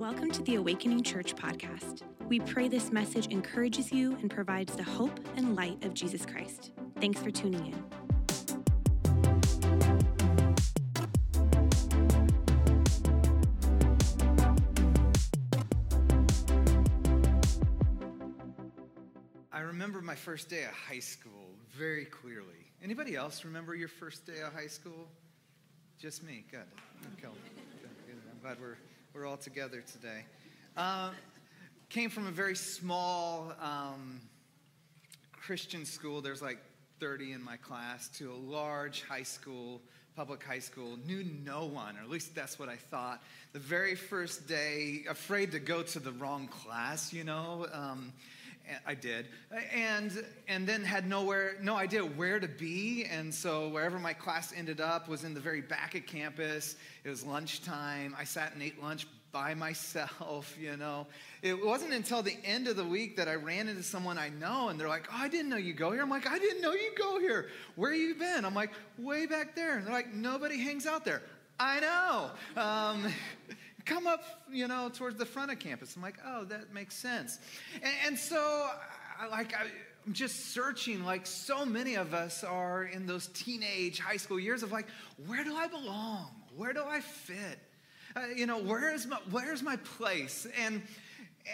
Welcome to the Awakening Church podcast. We pray this message encourages you and provides the hope and light of Jesus Christ. Thanks for tuning in. I remember my first day of high school very clearly. Anybody else remember your first day of high school? Just me. Good. Okay. I'm glad we're, we're all together today. Uh, came from a very small um, Christian school. There's like 30 in my class to a large high school, public high school. Knew no one, or at least that's what I thought. The very first day, afraid to go to the wrong class, you know. Um, I did, and and then had nowhere, no idea where to be, and so wherever my class ended up was in the very back of campus. It was lunchtime. I sat and ate lunch by myself, you know. It wasn't until the end of the week that I ran into someone I know, and they're like, "Oh, I didn't know you go here." I'm like, "I didn't know you go here. Where you been?" I'm like, "Way back there." And they're like, "Nobody hangs out there." I know. Um, come up, you know, towards the front of campus. I'm like, oh, that makes sense. And, and so, I, like, I, I'm just searching, like so many of us are in those teenage high school years of like, where do I belong? Where do I fit? Uh, you know, where is my where's my place? And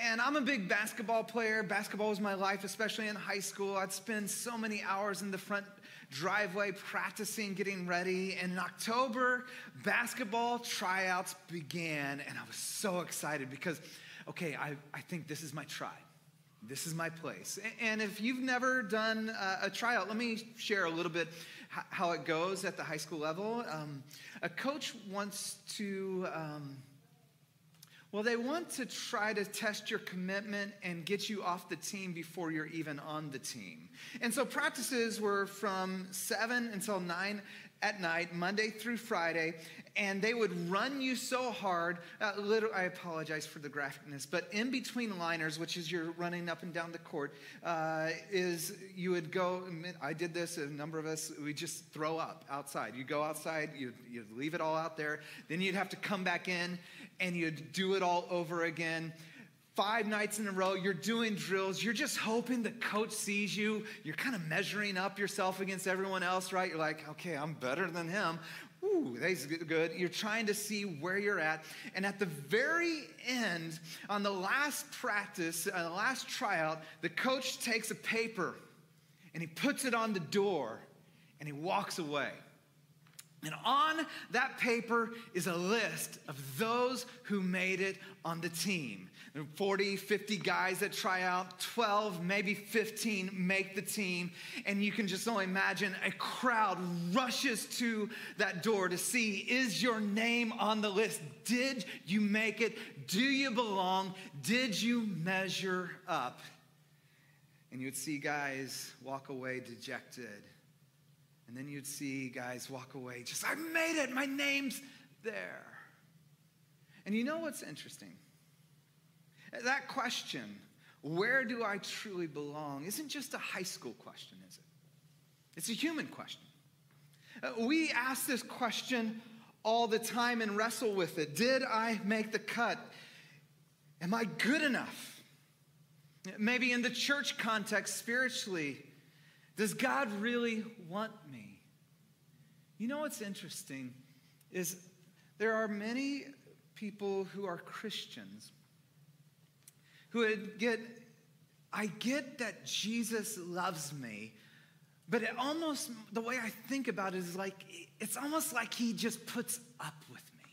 and I'm a big basketball player. Basketball was my life, especially in high school. I'd spend so many hours in the front driveway practicing, getting ready. And in October, basketball tryouts began, and I was so excited because, okay, I, I think this is my tribe. This is my place. And if you've never done a tryout, let me share a little bit how it goes at the high school level. Um, a coach wants to. Um, well, they want to try to test your commitment and get you off the team before you're even on the team. And so practices were from 7 until 9 at night, Monday through Friday, and they would run you so hard. Uh, I apologize for the graphicness, but in between liners, which is you're running up and down the court, uh, is you would go. I did this. A number of us we just throw up outside. You go outside, you you leave it all out there. Then you'd have to come back in, and you'd do it all over again five nights in a row, you're doing drills, you're just hoping the coach sees you. You're kind of measuring up yourself against everyone else, right? You're like, okay, I'm better than him. Ooh, that's good. You're trying to see where you're at. And at the very end, on the last practice, on the last tryout, the coach takes a paper and he puts it on the door and he walks away. And on that paper is a list of those who made it on the team. 40, 50 guys that try out, 12, maybe 15 make the team. And you can just only imagine a crowd rushes to that door to see is your name on the list? Did you make it? Do you belong? Did you measure up? And you'd see guys walk away dejected and then you'd see guys walk away, just, I made it, my name's there. And you know what's interesting? That question, where do I truly belong, isn't just a high school question, is it? It's a human question. Uh, we ask this question all the time and wrestle with it. Did I make the cut? Am I good enough? Maybe in the church context, spiritually, does God really want me? You know what's interesting is there are many people who are Christians who would get, I get that Jesus loves me, but it almost, the way I think about it is like, it's almost like he just puts up with me.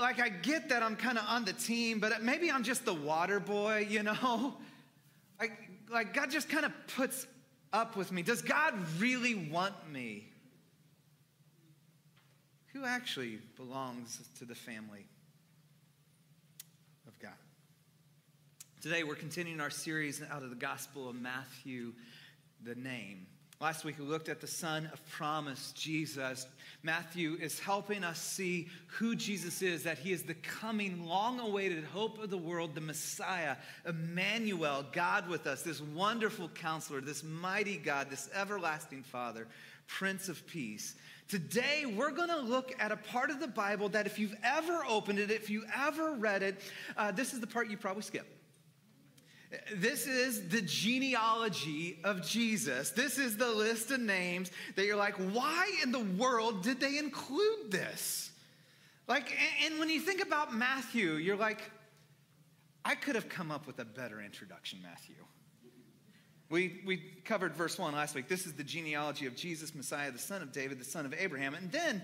Like, I get that I'm kind of on the team, but maybe I'm just the water boy, you know? Like, God just kind of puts up with me. Does God really want me? Who actually belongs to the family of God? Today, we're continuing our series out of the Gospel of Matthew, the name. Last week we looked at the Son of Promise, Jesus. Matthew is helping us see who Jesus is, that he is the coming, long awaited hope of the world, the Messiah, Emmanuel, God with us, this wonderful counselor, this mighty God, this everlasting Father, Prince of Peace. Today, we're going to look at a part of the Bible that if you've ever opened it, if you ever read it, uh, this is the part you probably skip. This is the genealogy of Jesus. This is the list of names that you're like, why in the world did they include this? Like, and when you think about Matthew, you're like, I could have come up with a better introduction, Matthew. We, we covered verse 1 last week. This is the genealogy of Jesus, Messiah, the son of David, the son of Abraham. And then,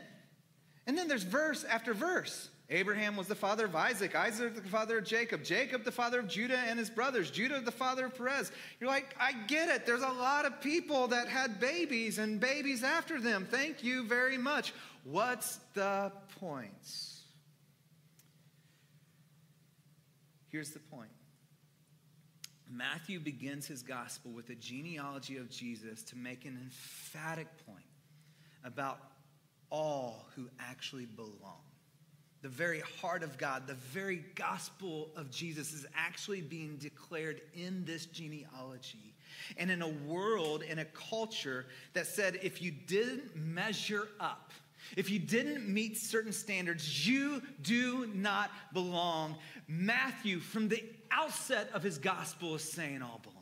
and then there's verse after verse. Abraham was the father of Isaac, Isaac the father of Jacob, Jacob the father of Judah and his brothers, Judah the father of Perez. You're like, I get it. There's a lot of people that had babies and babies after them. Thank you very much. What's the point? Here's the point Matthew begins his gospel with a genealogy of Jesus to make an emphatic point about all who actually belong. The very heart of God, the very gospel of Jesus is actually being declared in this genealogy. And in a world, in a culture that said if you didn't measure up, if you didn't meet certain standards, you do not belong. Matthew, from the outset of his gospel, is saying all belong.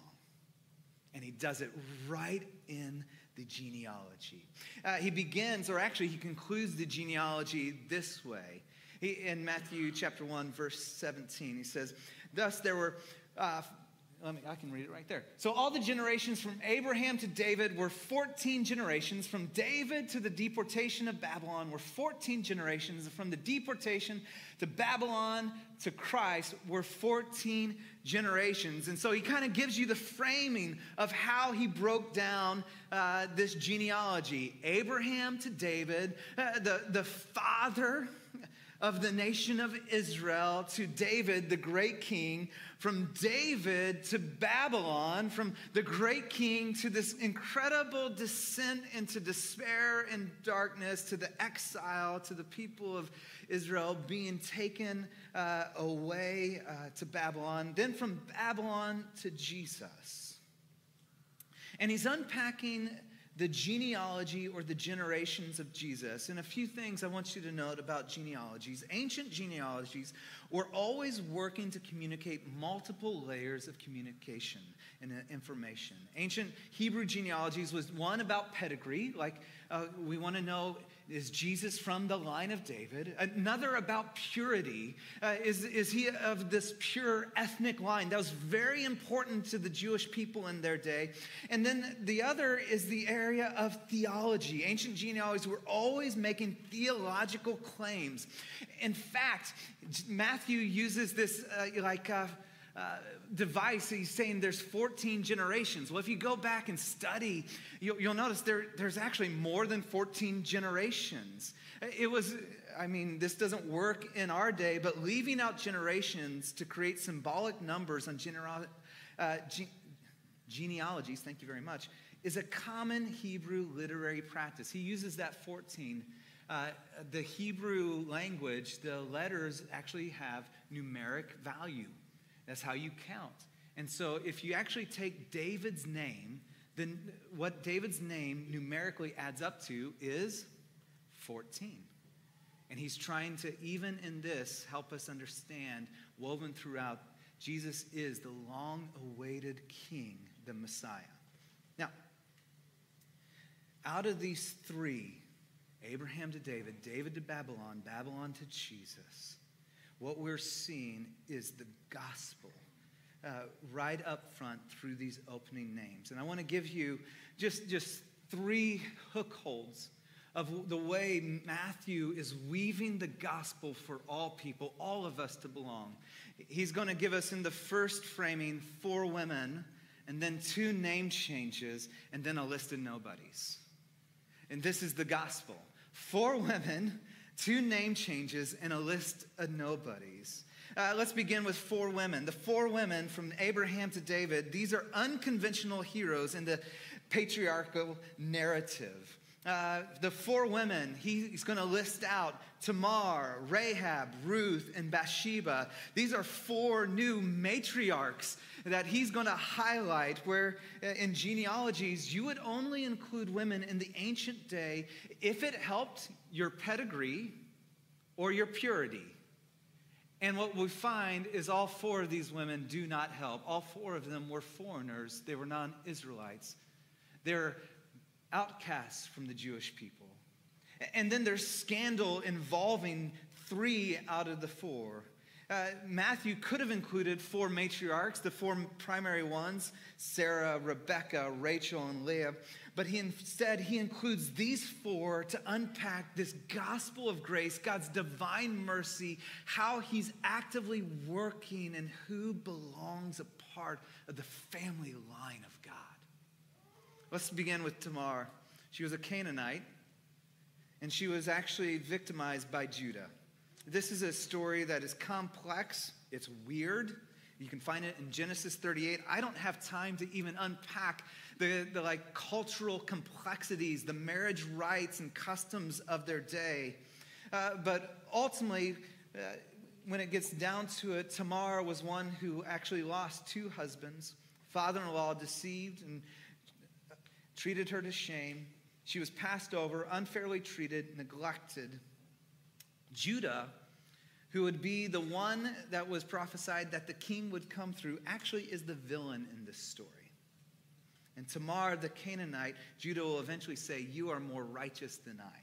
And he does it right in the genealogy. Uh, he begins, or actually, he concludes the genealogy this way. He, in Matthew chapter 1, verse 17, he says, Thus there were uh, let me, I can read it right there. So, all the generations from Abraham to David were 14 generations. From David to the deportation of Babylon were 14 generations. From the deportation to Babylon to Christ were 14 generations. And so, he kind of gives you the framing of how he broke down uh, this genealogy Abraham to David, uh, the, the father of the nation of Israel to David, the great king, from David to Babylon, from the great king to this incredible descent into despair and darkness, to the exile, to the people of Israel being taken uh, away uh, to Babylon, then from Babylon to Jesus. And he's unpacking the genealogy or the generations of Jesus. And a few things I want you to note about genealogies. Ancient genealogies were always working to communicate multiple layers of communication and information. Ancient Hebrew genealogies was one about pedigree, like uh, we want to know is Jesus from the line of David? Another about purity. Uh, is, is he of this pure ethnic line? That was very important to the Jewish people in their day. And then the other is the area of theology. Ancient genealogies were always making theological claims. In fact, Matthew uses this uh, like. Uh, uh, device, he's saying there's 14 generations. Well, if you go back and study, you'll, you'll notice there, there's actually more than 14 generations. It was, I mean, this doesn't work in our day, but leaving out generations to create symbolic numbers on genera- uh, ge- genealogies, thank you very much, is a common Hebrew literary practice. He uses that 14. Uh, the Hebrew language, the letters actually have numeric value. That's how you count. And so if you actually take David's name, then what David's name numerically adds up to is 14. And he's trying to, even in this, help us understand, woven throughout, Jesus is the long awaited King, the Messiah. Now, out of these three, Abraham to David, David to Babylon, Babylon to Jesus, what we're seeing is the gospel uh, right up front through these opening names. And I want to give you just, just three hook holds of the way Matthew is weaving the gospel for all people, all of us to belong. He's going to give us in the first framing four women, and then two name changes, and then a list of nobodies. And this is the gospel four women, two name changes, and a list of nobodies. Uh, let's begin with four women. The four women from Abraham to David, these are unconventional heroes in the patriarchal narrative. Uh, the four women he's going to list out Tamar, Rahab, Ruth, and Bathsheba. These are four new matriarchs that he's going to highlight, where uh, in genealogies, you would only include women in the ancient day if it helped your pedigree or your purity. And what we find is all four of these women do not help. All four of them were foreigners, they were non Israelites. They're outcasts from the Jewish people. And then there's scandal involving three out of the four. Uh, Matthew could have included four matriarchs, the four primary ones Sarah, Rebecca, Rachel, and Leah. But he instead he includes these four to unpack this gospel of grace, God's divine mercy, how he's actively working and who belongs a part of the family line of God. Let's begin with Tamar. She was a Canaanite, and she was actually victimized by Judah. This is a story that is complex, it's weird. You can find it in Genesis 38. I don't have time to even unpack the, the like cultural complexities, the marriage rites and customs of their day. Uh, but ultimately, uh, when it gets down to it, Tamar was one who actually lost two husbands. Father in law deceived and treated her to shame. She was passed over, unfairly treated, neglected. Judah, who would be the one that was prophesied that the king would come through, actually is the villain in this story. And Tamar, the Canaanite, Judah will eventually say, You are more righteous than I.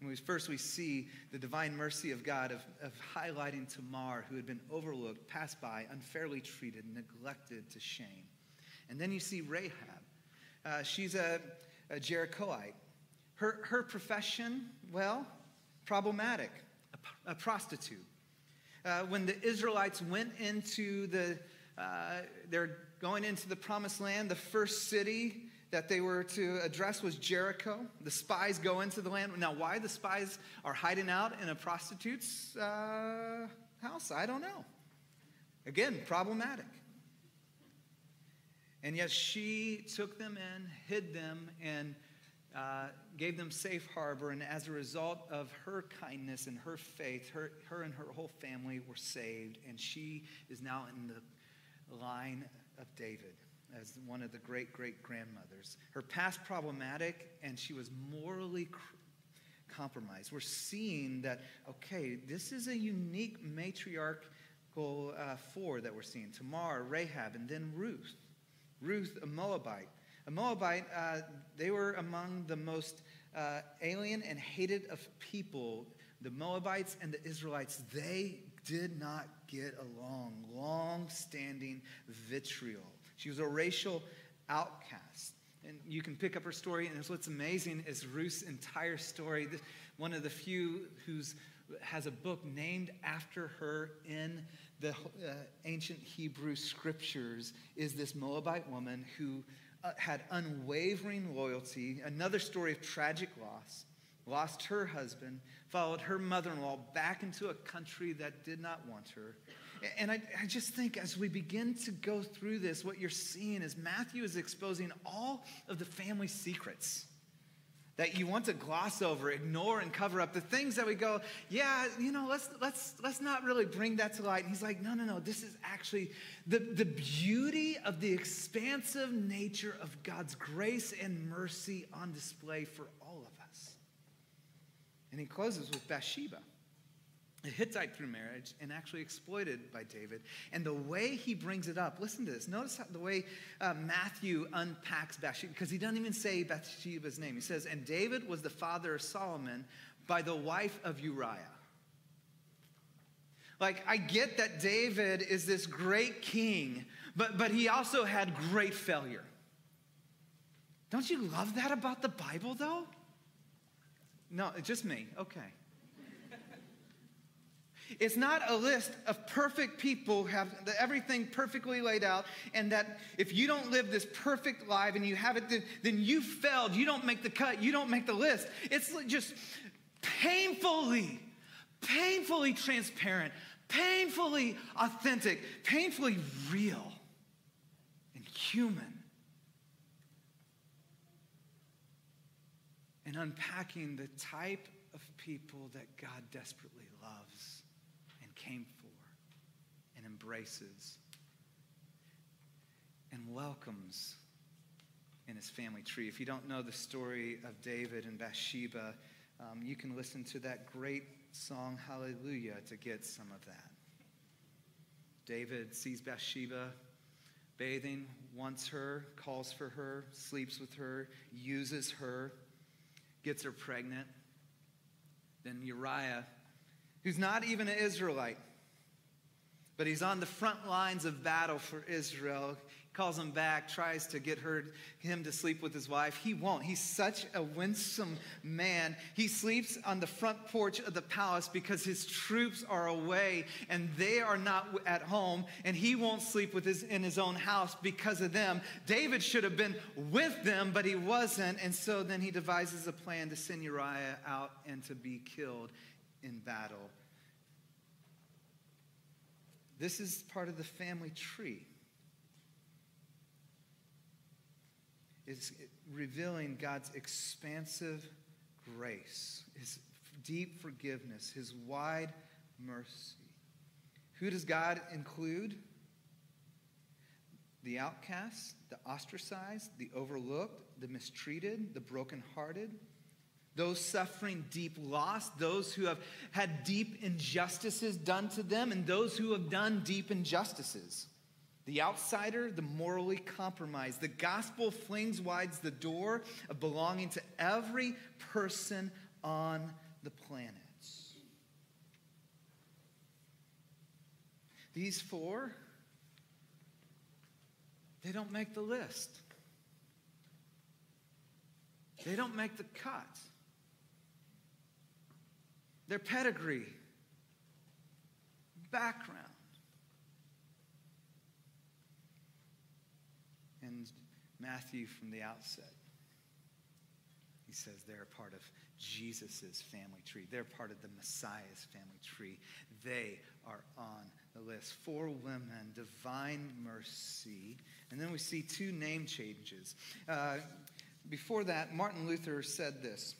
And we, first, we see the divine mercy of God of, of highlighting Tamar, who had been overlooked, passed by, unfairly treated, neglected to shame. And then you see Rahab, uh, she's a, a Jerichoite. Her, her profession, well, problematic, a, a prostitute. Uh, when the Israelites went into the, uh, they're going into the promised land, the first city that they were to address was Jericho. The spies go into the land. Now, why the spies are hiding out in a prostitute's uh, house, I don't know. Again, problematic. And yet she took them in, hid them, and uh, gave them safe harbor. And as a result of her kindness and her faith, her, her and her whole family were saved. And she is now in the line of David as one of the great great grandmothers. Her past problematic, and she was morally cr- compromised. We're seeing that, okay, this is a unique matriarchal uh, four that we're seeing Tamar, Rahab, and then Ruth. Ruth, a Moabite. A Moabite, uh, they were among the most uh, alien and hated of people. The Moabites and the Israelites, they did not get along. Long standing vitriol. She was a racial outcast. And you can pick up her story, and what's amazing is Ruth's entire story. One of the few who's has a book named after her in the uh, ancient Hebrew scriptures is this Moabite woman who uh, had unwavering loyalty, another story of tragic loss, lost her husband, followed her mother in law back into a country that did not want her. And I, I, just think as we begin to go through this, what you're seeing is Matthew is exposing all of the family secrets that you want to gloss over, ignore, and cover up. The things that we go, yeah, you know, let's let's let's not really bring that to light. And he's like, no, no, no. This is actually the, the beauty of the expansive nature of God's grace and mercy on display for all of us. And he closes with Bathsheba a Hittite through marriage and actually exploited by David. And the way he brings it up, listen to this. Notice how, the way uh, Matthew unpacks Bathsheba, because he doesn't even say Bathsheba's name. He says, And David was the father of Solomon by the wife of Uriah. Like, I get that David is this great king, but, but he also had great failure. Don't you love that about the Bible, though? No, just me. Okay. It's not a list of perfect people who have everything perfectly laid out, and that if you don't live this perfect life and you have it, then, you failed. You don't make the cut. You don't make the list. It's just painfully, painfully transparent, painfully authentic, painfully real and human. And unpacking the type of people that God desperately loves and came for and embraces and welcomes in his family tree. If you don't know the story of David and Bathsheba, um, you can listen to that great song, Hallelujah, to get some of that. David sees Bathsheba bathing, wants her, calls for her, sleeps with her, uses her, gets her pregnant. Then Uriah, who's not even an Israelite, but he's on the front lines of battle for Israel, calls him back, tries to get her, him to sleep with his wife. He won't. He's such a winsome man. He sleeps on the front porch of the palace because his troops are away and they are not at home, and he won't sleep with his, in his own house because of them. David should have been with them, but he wasn't, and so then he devises a plan to send Uriah out and to be killed in battle. This is part of the family tree. Is revealing God's expansive grace, his deep forgiveness, his wide mercy. Who does God include? The outcast, the ostracized, the overlooked, the mistreated, the brokenhearted, those suffering deep loss, those who have had deep injustices done to them, and those who have done deep injustices the outsider, the morally compromised. The gospel flings wide the door of belonging to every person on the planet. These four, they don't make the list. They don't make the cut. Their pedigree, background, Matthew from the outset. He says they're part of Jesus' family tree. They're part of the Messiah's family tree. They are on the list. Four women, divine mercy. And then we see two name changes. Uh, before that, Martin Luther said this,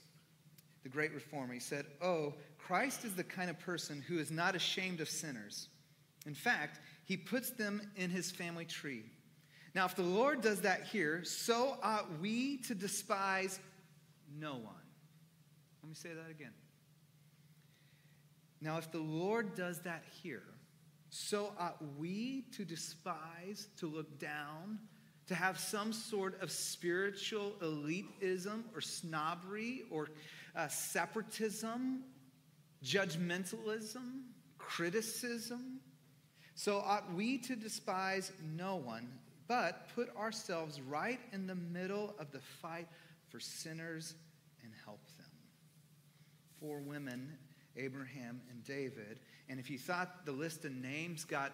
the great reformer. He said, Oh, Christ is the kind of person who is not ashamed of sinners. In fact, he puts them in his family tree. Now, if the Lord does that here, so ought we to despise no one. Let me say that again. Now, if the Lord does that here, so ought we to despise, to look down, to have some sort of spiritual elitism or snobbery or uh, separatism, judgmentalism, criticism. So ought we to despise no one, but put ourselves right in the middle of the fight for sinners and help them. Four women, Abraham and David. And if you thought the list of names got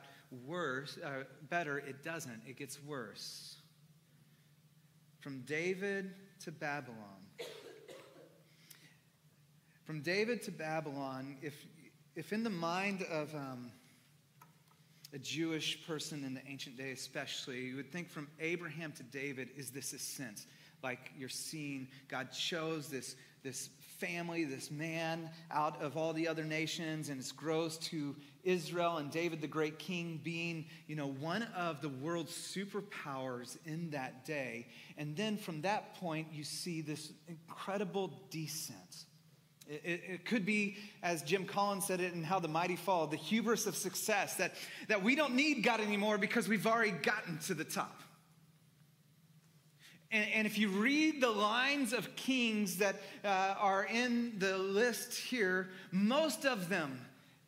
worse, uh, better, it doesn't. It gets worse. From David to Babylon. From David to Babylon, if, if in the mind of um, a Jewish person in the ancient day, especially, you would think from Abraham to David is this ascent. Like you're seeing God chose this, this family, this man out of all the other nations, and it grows to Israel and David, the great king, being, you know, one of the world's superpowers in that day. And then from that point, you see this incredible descent it, it, could be, as Jim Collins said it in How the Mighty Fall, the hubris of success, that, that we don't need God anymore because we've already gotten to the top. And, and if you read the lines of kings that uh, are in the list here, most of them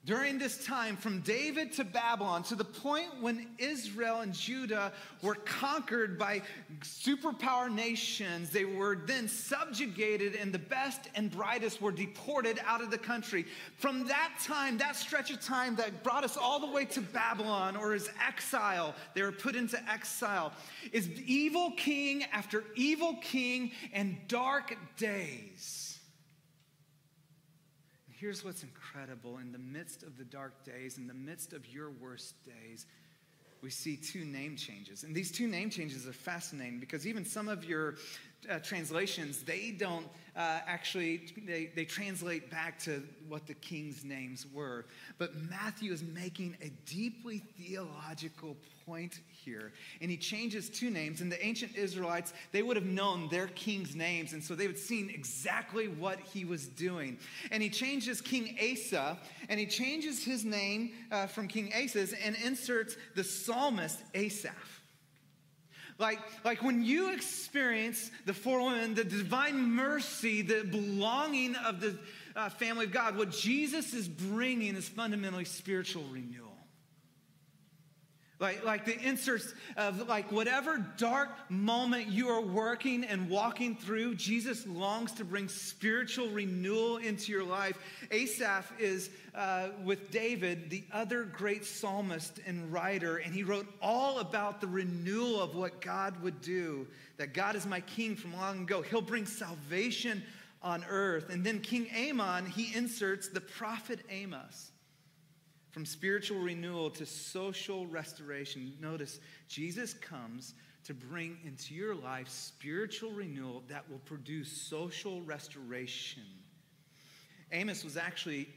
during this time from David to Babylon to the point when Israel and Judah were conquered by superpower nations. They were then subjugated, and the best and brightest were deported out of the country. From that time, that stretch of time that brought us all the way to Babylon or as exile, they were put into exile, is evil king after evil king and dark days here's what's incredible in the midst of the dark days, in the midst of your worst days, we see two name changes. And these two name changes are fascinating because even some of your uh, translations, they don't uh, actually, they, they translate back to what the king's names were. But Matthew is making a deeply theological point here. And he changes two names. And the ancient Israelites, they would have known their king's names. And so they would have seen exactly what he was doing. And he changes King Asa, and he changes his name uh, from King Asa's and inserts the psalmist Asaph. Like, like when you experience the four women, the divine mercy, the belonging of the uh, family of God, what Jesus is bringing is fundamentally spiritual renewal. Like, like the inserts of like whatever dark moment you are working and walking through, Jesus longs to bring spiritual renewal into your life. Asaph is uh, with David, the other great psalmist and writer, and he wrote all about the renewal of what God would do. That God is my king from long ago. He'll bring salvation on earth. And then King Amon, he inserts the prophet Amos. From spiritual renewal to social restoration, notice Jesus comes to bring into your life spiritual renewal that will produce social restoration. Amos was actually,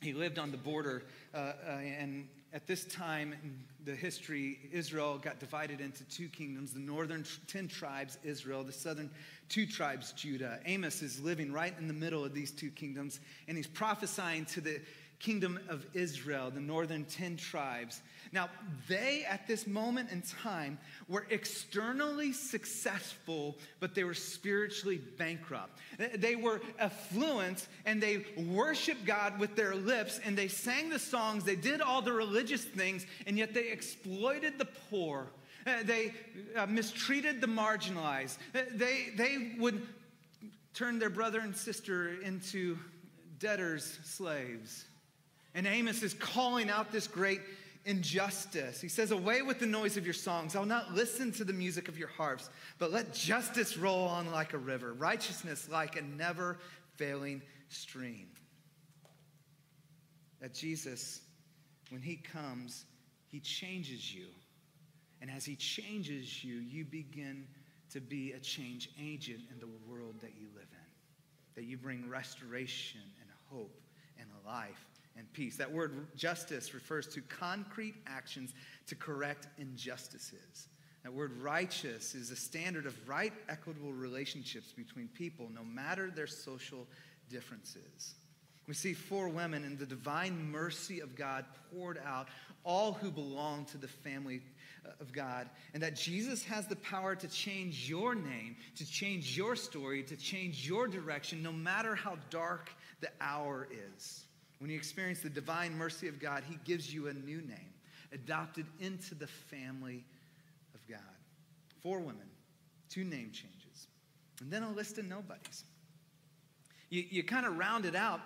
he lived on the border, uh, uh, and at this time in the history, Israel got divided into two kingdoms the northern 10 tribes, Israel, the southern two tribes, Judah. Amos is living right in the middle of these two kingdoms, and he's prophesying to the kingdom of Israel, the northern 10 tribes. Now, they at this moment in time were externally successful, but they were spiritually bankrupt. They were affluent and they worshiped God with their lips and they sang the songs, they did all the religious things, and yet they exploited the poor. Uh, they uh, mistreated the marginalized. Uh, they, they would turn their brother and sister into debtors' slaves. And Amos is calling out this great injustice. He says, Away with the noise of your songs. I'll not listen to the music of your harps, but let justice roll on like a river, righteousness like a never failing stream. That Jesus, when he comes, he changes you. And as he changes you, you begin to be a change agent in the world that you live in. That you bring restoration and hope and life and peace. That word justice refers to concrete actions to correct injustices. That word righteous is a standard of right, equitable relationships between people, no matter their social differences. We see four women in the divine mercy of God poured out, all who belong to the family uh, of God, and that Jesus has the power to change your name, to change your story, to change your direction, no matter how dark the hour is. When you experience the divine mercy of God, He gives you a new name, adopted into the family of God. Four women, two name changes, and then a list of nobodies. You, you kind of round it out,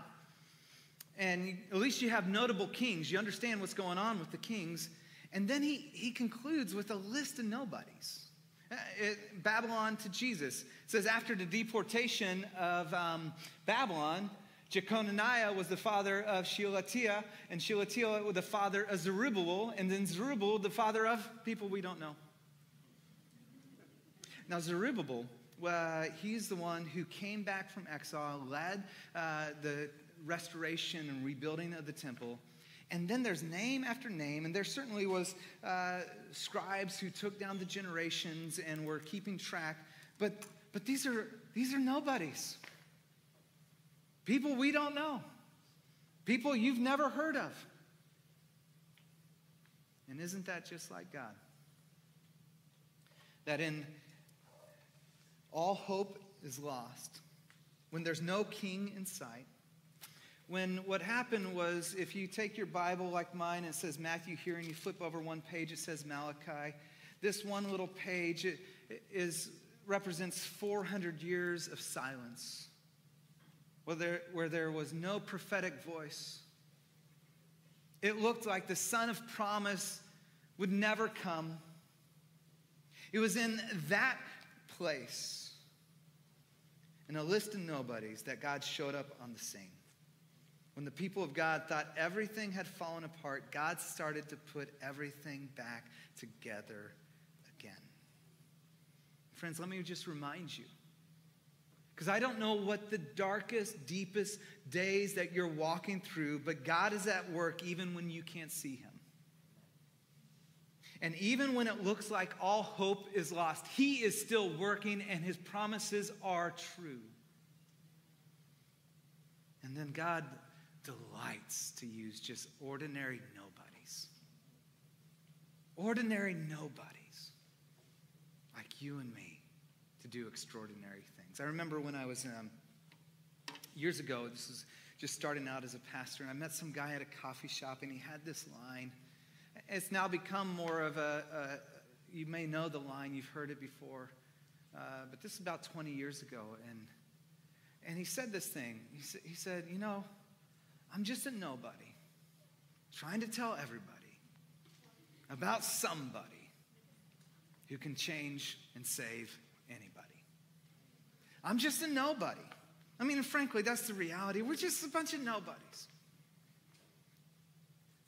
and at least you have notable kings. You understand what's going on with the kings. And then he, he concludes with a list of nobodies. Uh, Babylon to Jesus. It says, after the deportation of um, Babylon, Jeconiah was the father of Shealtiel, and Shealtiel was the father of Zerubbabel, and then Zerubbabel, the father of people we don't know. Now, Zerubbabel, uh, he's the one who came back from exile, led uh, the restoration and rebuilding of the temple. And then there's name after name, and there certainly was uh, scribes who took down the generations and were keeping track. But, but these, are, these are nobodies. People we don't know, people you've never heard of. And isn't that just like God? That in all hope is lost, when there's no king in sight, when what happened was if you take your Bible like mine, it says Matthew here, and you flip over one page, it says Malachi. This one little page is, represents 400 years of silence where there, where there was no prophetic voice. It looked like the Son of Promise would never come. It was in that place, in a list of nobodies, that God showed up on the scene. When the people of God thought everything had fallen apart, God started to put everything back together again. Friends, let me just remind you Because I don't know what the darkest, deepest days that you're walking through, but God is at work even when you can't see Him. And even when it looks like all hope is lost, He is still working and His promises are true. And then God delights to use just ordinary nobodies. Ordinary nobodies like you and me to do extraordinary things. I remember when I was um, years ago, this was just starting out as a pastor, and I met some guy at a coffee shop, and he had this line. It's now become more of a, a you may know the line, you've heard it before, uh, but this is about 20 years ago, and and he said this thing. He, sa- he said, You know, I'm just a nobody trying to tell everybody about somebody who can change and save. I'm just a nobody. I mean, frankly, that's the reality. We're just a bunch of nobodies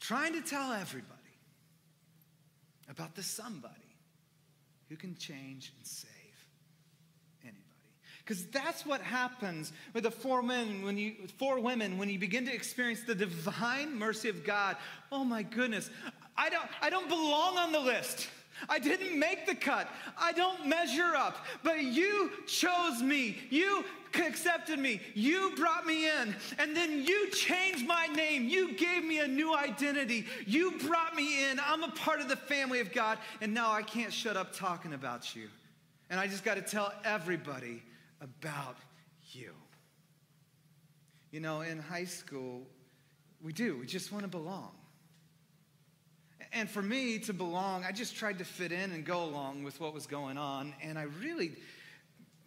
trying to tell everybody about the somebody who can change and save anybody. Because that's what happens with the four men when you four women when you begin to experience the divine mercy of God. Oh my goodness. I don't I don't belong on the list. I didn't make the cut. I don't measure up. But you chose me. You accepted me. You brought me in. And then you changed my name. You gave me a new identity. You brought me in. I'm a part of the family of God. And now I can't shut up talking about you. And I just got to tell everybody about you. You know, in high school, we do. We just want to belong. And for me to belong, I just tried to fit in and go along with what was going on. And I really,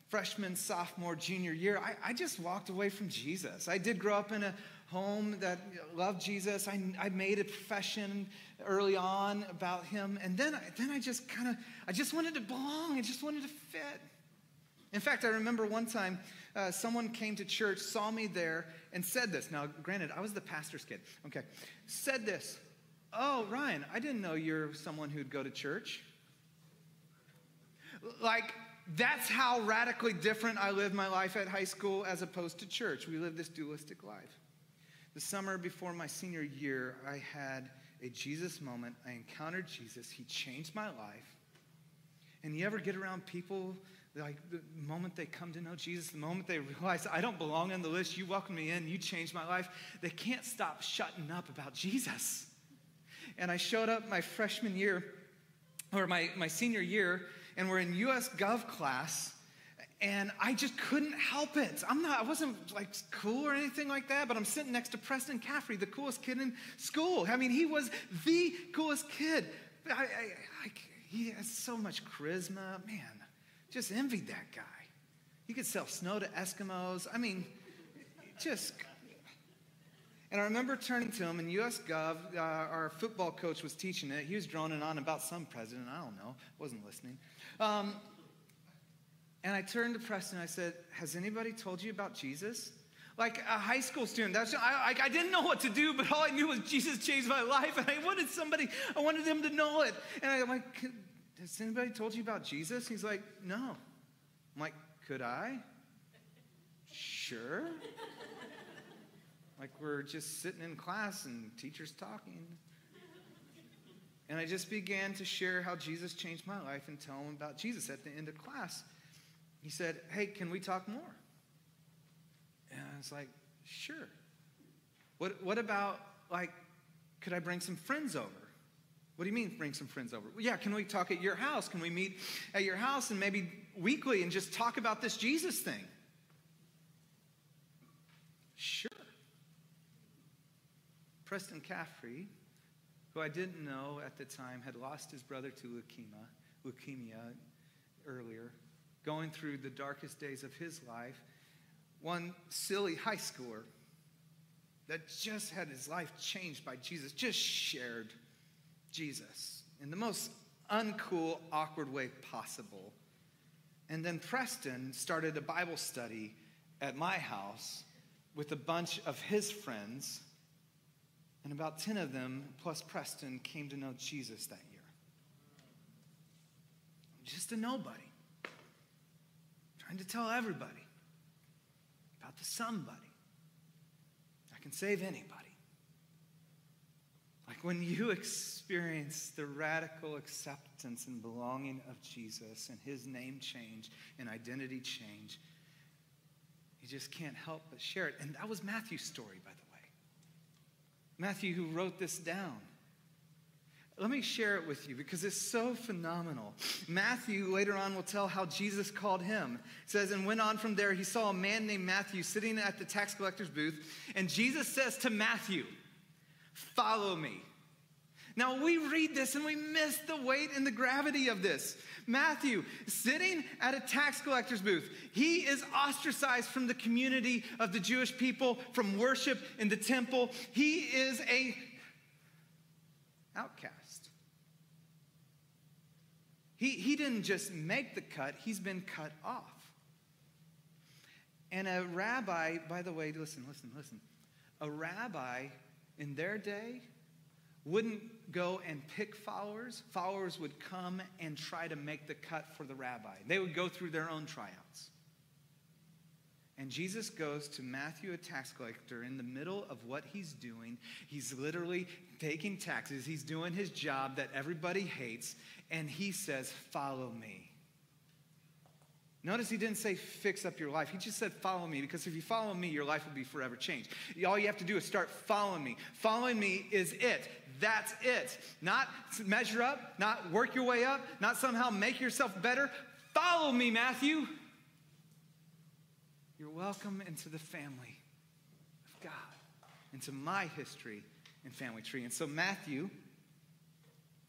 freshman, sophomore, junior year, I, I just walked away from Jesus. I did grow up in a home that loved Jesus. I, I made a profession early on about him. And then, I, then I just kind of, I just wanted to belong. I just wanted to fit. In fact, I remember one time uh, someone came to church, saw me there, and said this. Now, granted, I was the pastor's kid. Okay. Said this Oh, Ryan, I didn't know you're someone who'd go to church. Like, that's how radically different I lived my life at high school as opposed to church. We lived this dualistic life. The summer before my senior year, I had a Jesus moment. I encountered Jesus. He changed my life. And you ever get around people like the moment they come to know Jesus, the moment they realize I don't belong on the list, you welcome me in, you changed my life, they can't stop shutting up about Jesus. And I showed up my freshman year, or my, my senior year, and we're in US Gov class, and I just couldn't help it. I'm not, I wasn't like cool or anything like that, but I'm sitting next to Preston Caffrey, the coolest kid in school. I mean, he was the coolest kid. I, I, I, he has so much charisma. Man, just envied that guy. He could sell snow to Eskimos. I mean, just. And I remember turning to him in US Gov, uh, our football coach was teaching it. He was droning on about some president. I don't know, wasn't listening. Um, and I turned to Preston and I said, Has anybody told you about Jesus? Like a high school student, that's, I, I, I didn't know what to do, but all I knew was Jesus changed my life, and I wanted somebody, I wanted them to know it. And I'm like, Has anybody told you about Jesus? He's like, No. I'm like, Could I? Sure. Like we're just sitting in class and teachers talking. And I just began to share how Jesus changed my life and tell him about Jesus at the end of class. He said, Hey, can we talk more? And I was like, Sure. What, what about, like, could I bring some friends over? What do you mean, bring some friends over? Well, yeah, can we talk at your house? Can we meet at your house and maybe weekly and just talk about this Jesus thing? Sure. Preston Caffrey, who I didn't know at the time, had lost his brother to leukemia, leukemia earlier, going through the darkest days of his life. One silly high schooler that just had his life changed by Jesus, just shared Jesus in the most uncool, awkward way possible. And then Preston started a Bible study at my house with a bunch of his friends, and about 10 of them, plus Preston, came to know Jesus that year. Just a nobody, trying to tell everybody about the somebody that can save anybody. Like when you experience the radical acceptance and belonging of Jesus and his name change and identity change, you just can't help but share it. And that was Matthew's story, by the way. Matthew, who wrote this down. Let me share it with you because it's so phenomenal. Matthew later on will tell how Jesus called him. Says, and went on from there, he saw a man named Matthew sitting at the tax collector's booth, and Jesus says to Matthew, Follow me. Now we read this and we miss the weight and the gravity of this. Matthew, sitting at a tax collector's booth, he is ostracized from the community of the Jewish people, from worship in the temple. He is a outcast. He, he didn't just make the cut, he's been cut off. And a rabbi, by the way, listen, listen, listen. A rabbi in their day wouldn't go and pick followers. Followers would come and try to make the cut for the rabbi. They would go through their own tryouts. And Jesus goes to Matthew, a tax collector, in the middle of what he's doing. He's literally taking taxes. He's doing his job that everybody hates. And he says, Follow me. Notice he didn't say fix up your life. He just said follow me because if you follow me, your life will be forever changed. All you have to do is start following me. Following me is it. That's it. Not measure up, not work your way up, not somehow make yourself better. Follow me, Matthew. You're welcome into the family of God, into my history and family tree. And so Matthew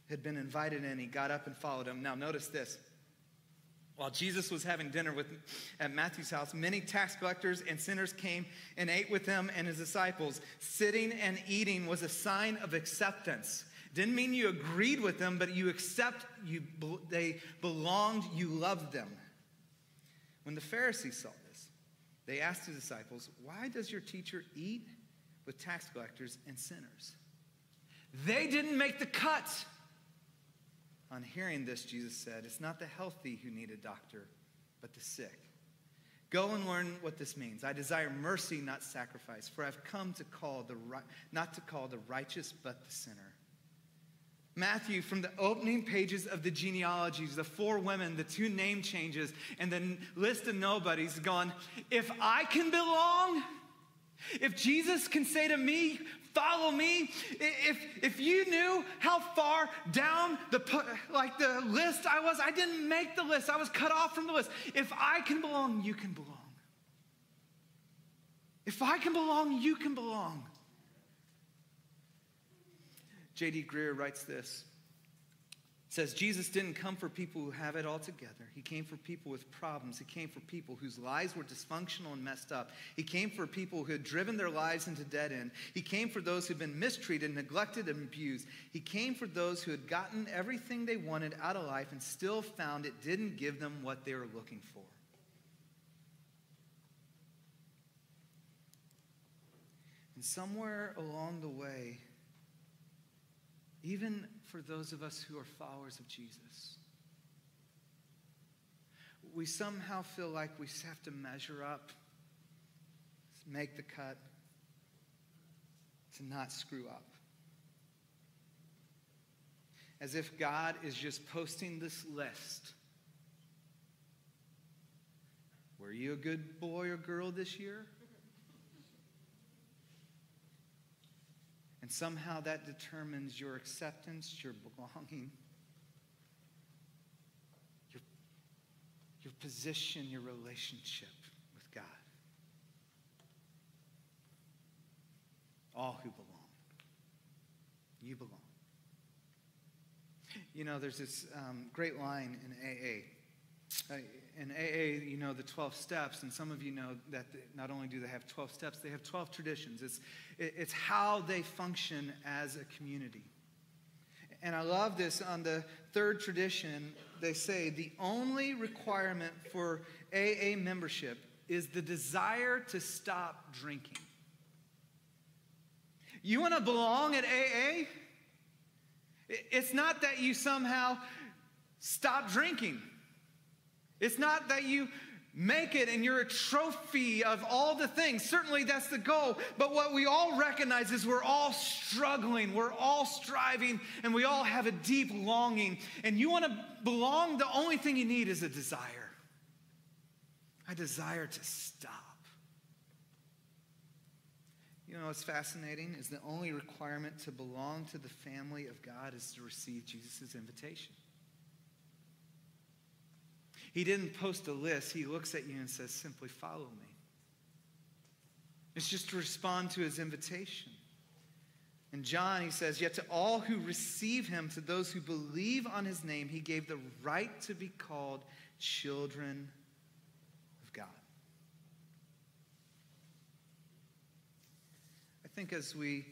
had been invited in. He got up and followed him. Now, notice this. While Jesus was having dinner with, at Matthew's house, many tax collectors and sinners came and ate with him and his disciples. Sitting and eating was a sign of acceptance. Didn't mean you agreed with them, but you accept you, they belonged, you loved them. When the Pharisees saw this, they asked his disciples, Why does your teacher eat with tax collectors and sinners? They didn't make the cut. On hearing this, Jesus said, It's not the healthy who need a doctor, but the sick. Go and learn what this means. I desire mercy, not sacrifice, for I've come to call the not to call the righteous, but the sinner. Matthew, from the opening pages of the genealogies, the four women, the two name changes, and the list of nobodies, gone, if I can belong, if Jesus can say to me, follow me, if, if you knew how far down the, like the list I was, I didn't make the list, I was cut off from the list. If I can belong, you can belong. If I can belong, you can belong. J.D. Greear writes this. Says, Jesus didn't come for people who have it all together. He came for people with problems. He came for people whose lives were dysfunctional and messed up. He came for people who had driven their lives into dead end. He came for those who'd been mistreated, neglected, and abused. He came for those who had gotten everything they wanted out of life and still found it didn't give them what they were looking for. And somewhere along the way, even for those of us who are followers of Jesus. We somehow feel like we have to measure up, make the cut, to not screw up. As if God is just posting this list. Were you a good boy or girl this year? And somehow that determines your acceptance, your belonging, your, your position, your relationship with God. All who belong. You belong. You know, there's this um, great line in AA. Uh, in AA, you know the 12 steps, and some of you know that not only do they have 12 steps, they have 12 traditions. It's, it's how they function as a community. And I love this on the third tradition, they say the only requirement for AA membership is the desire to stop drinking. You want to belong at AA? It's not that you somehow stop drinking. It's not that you make it and you're a trophy of all the things. Certainly that's the goal. But what we all recognize is we're all struggling, we're all striving, and we all have a deep longing. And you want to belong, the only thing you need is a desire. I desire to stop. You know what's fascinating is the only requirement to belong to the family of God is to receive Jesus' invitation. He didn't post a list. He looks at you and says, simply follow me. It's just to respond to his invitation. In John, he says, Yet to all who receive him, to those who believe on his name, he gave the right to be called children of God. I think as we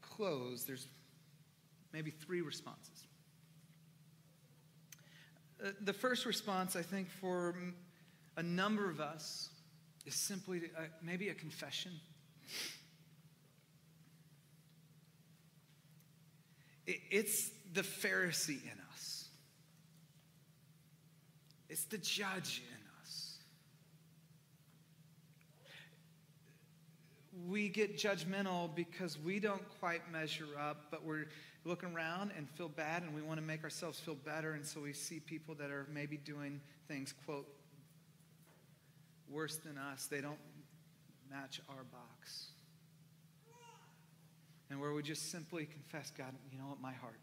close, there's maybe three responses. Uh, the first response, I think, for a number of us is simply to, uh, maybe a confession. It, it's the Pharisee in us, it's the judge in us. We get judgmental because we don't quite measure up, but we're looking around and feel bad and we want to make ourselves feel better. And so we see people that are maybe doing things, quote, worse than us. They don't match our box. And where we just simply confess, God, you know what, my heart.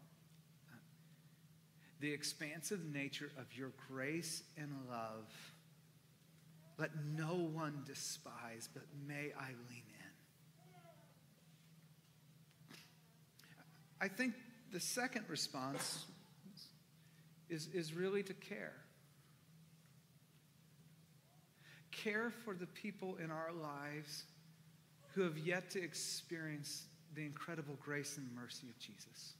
The expansive nature of your grace and love, let no one despise, but may I lean I think the second response is, is really to care. Care for the people in our lives who have yet to experience the incredible grace and mercy of Jesus.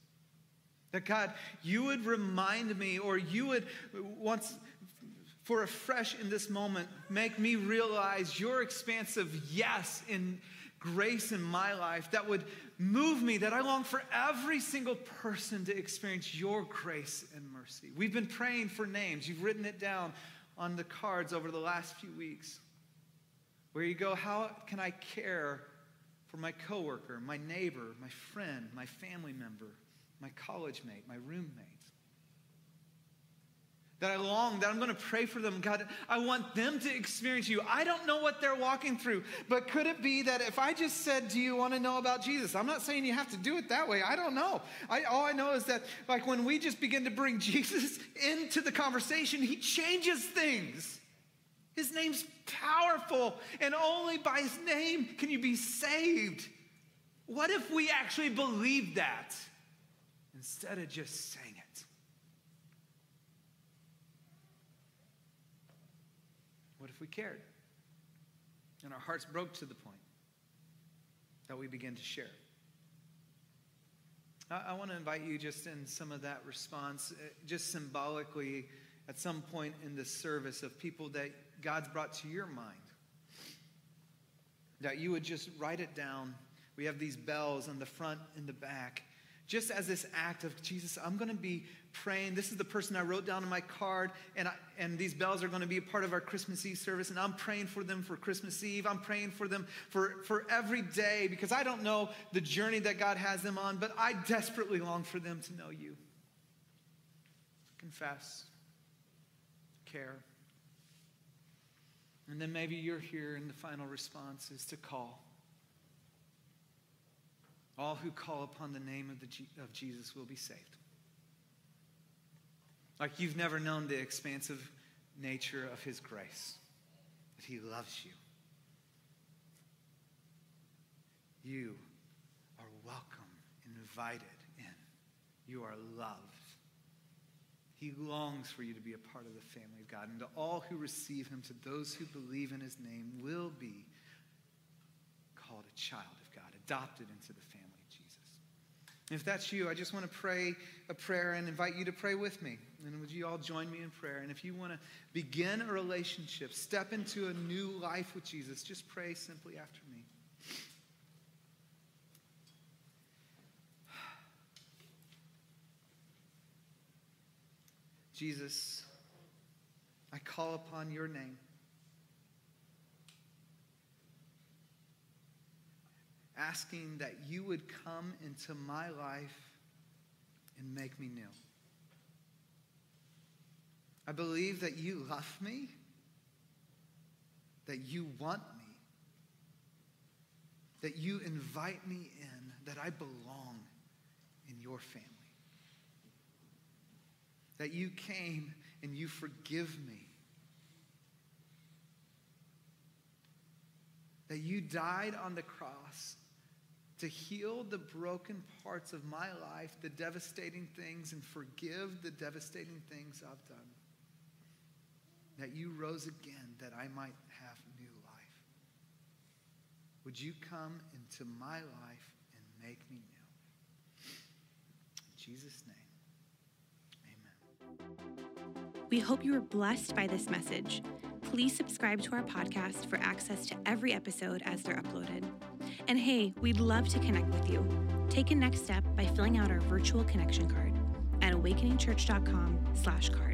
That God, you would remind me, or you would once for a fresh in this moment make me realize your expansive yes in grace in my life that would move me, that I long for every single person to experience your grace and mercy. We've been praying for names. You've written it down on the cards over the last few weeks. Where you go, how can I care for my coworker, my neighbor, my friend, my family member, my college mate, my roommate? That I long, that I'm going to pray for them. God, I want them to experience you. I don't know what they're walking through, but could it be that if I just said, Do you want to know about Jesus? I'm not saying you have to do it that way. I don't know. I, all I know is that, like, when we just begin to bring Jesus into the conversation, he changes things. His name's powerful, and only by his name can you be saved. What if we actually believed that instead of just saying we cared. And our hearts broke to the point that we began to share. I, I want to invite you just in some of that response, uh, just symbolically at some point in the service of people that God's brought to your mind. That you would just write it down. We have these bells on the front and the back just as this act of Jesus, I'm going to be praying. This is the person I wrote down on my card, and, I, and these bells are going to be a part of our Christmas Eve service, and I'm praying for them for Christmas Eve. I'm praying for them for, for every day because I don't know the journey that God has them on, but I desperately long for them to know you. Confess, care. And then maybe you're here, and the final response is to call. All who call upon the name of, the G- of Jesus will be saved. Like you've never known the expansive nature of his grace, that he loves you. You are welcome, invited in. You are loved. He longs for you to be a part of the family of God. And to all who receive him, to those who believe in his name, will be called a child of God, adopted into the family. If that's you, I just want to pray a prayer and invite you to pray with me. And would you all join me in prayer? And if you want to begin a relationship, step into a new life with Jesus, just pray simply after me. Jesus, I call upon your name. Asking that you would come into my life and make me new. I believe that you love me, that you want me, that you invite me in, that I belong in your family. That you came and you forgive me. That you died on the cross to heal the broken parts of my life, the devastating things, and forgive the devastating things I've done. That you rose again that I might have new life. Would you come into my life and make me new? In Jesus' name. Amen. We hope you were blessed by this message. Please subscribe to our podcast for access to every episode as they're uploaded. And hey, we'd love to connect with you. Take a next step by filling out our virtual connection card at awakeningchurch.com/card.